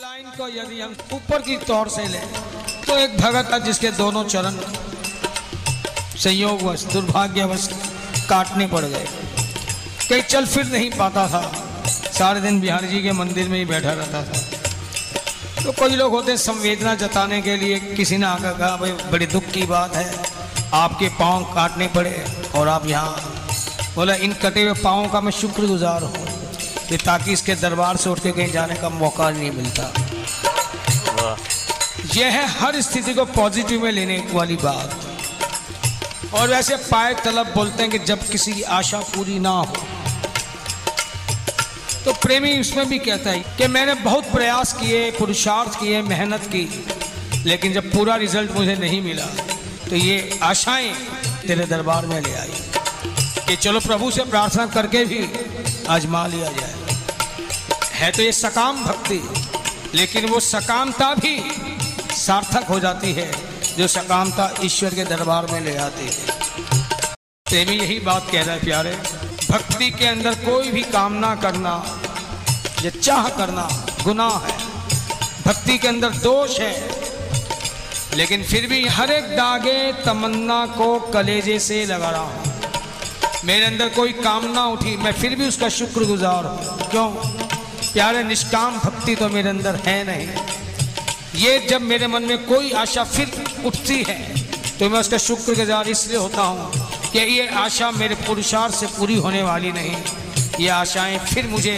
Line को यदि हम ऊपर की तौर से लें तो एक भगत था जिसके दोनों चरण संयोगवश, दुर्भाग्यवश काटने पड़ गए। कहीं चल फिर नहीं पाता था। सारे दिन बिहार जी के मंदिर में ही बैठा रहता था। तो कई लोग होते संवेदना जताने के लिए, किसी ने आकर कहा, भाई, बड़ी दुख की बात है। आपके पाँव काटने पड़े और आप यहाँ बोला, इन कटे हुए पाँव का मैं शुक्रगुजार हूँ। कि ताकि इसके दरबार से उठ के कहीं जाने का मौका नहीं मिलता। यह है हर स्थिति को पॉजिटिव में लेने वाली बात। और वैसे पाए तलब बोलते हैं कि जब किसी की आशा पूरी ना हो तो प्रेमी उसमें भी कहता है कि मैंने बहुत प्रयास किए पुरुषार्थ किए मेहनत की लेकिन जब पूरा रिज़ल्ट मुझे नहीं मिला तो ये आशाएँ तेरे दरबार में ले आई। कि चलो प्रभु से प्रार्थना करके भी आजमा लिया जाए। है तो ये सकाम भक्ति, लेकिन वो सकामता भी सार्थक हो जाती है, जो सकामता ईश्वर के दरबार में ले आती है। प्रेमी यही बात कह रहा है प्यारे, भक्ति के अंदर कोई भी कामना करना, या चाह करना गुनाह है। भक्ति के अंदर दोष है, लेकिन फिर भी हर एक दागे तमन्ना को कलेजे से लगा रहा हूँ। मेरे अंदर कोई कामना उठी, मैं फिर भी उसका शुक्रगुजार हूँ। क्यों? प्यारे निष्काम भक्ति तो मेरे अंदर है नहीं। ये जब मेरे मन में कोई आशा फिर उठती है तो मैं उसका शुक्रगुजार इसलिए होता हूँ कि ये आशा मेरे पुरुषार्थ से पूरी होने वाली नहीं। ये आशाएँ फिर मुझे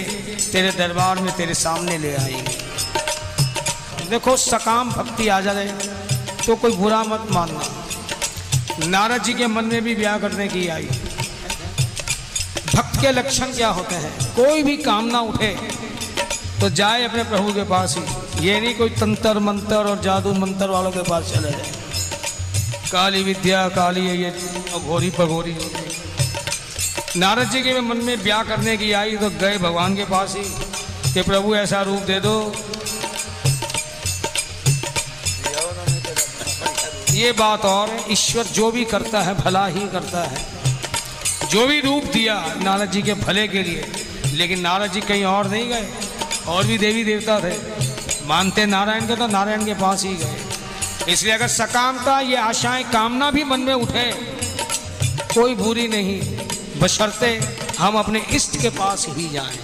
तेरे दरबार में तेरे सामने ले आएँगी। देखो, सकाम भक्ति आ जाए तो कोई बुरा मत मानना। नारद जी के मन में भी ब्याह करने की आई। भक्त के लक्षण क्या होते हैं? कोई भी कामना उठे तो जाए अपने प्रभु के पास ही। ये नहीं कोई तंत्र मंत्र और जादू मंत्र वालों के पास चले जाए। काली विद्या, काली है ये, अघोरी पघोरी नारद जी के मन में ब्याह करने की आई तो गए भगवान के पास ही कि प्रभु ऐसा रूप दे दो। ये बात और ईश्वर जो भी करता है, भला ही करता है। जो भी रूप दिया नारद जी के भले के लिए, लेकिन नारद जी कहीं और नहीं गए। और भी देवी देवता थे। मानते नारायण के तो नारायण के पास ही गए। इसलिए अगर सकामता, ये आशाएँ, कामना भी मन में उठे, कोई बुरी नहीं। बशर्ते हम अपने इष्ट के पास ही जाएँ।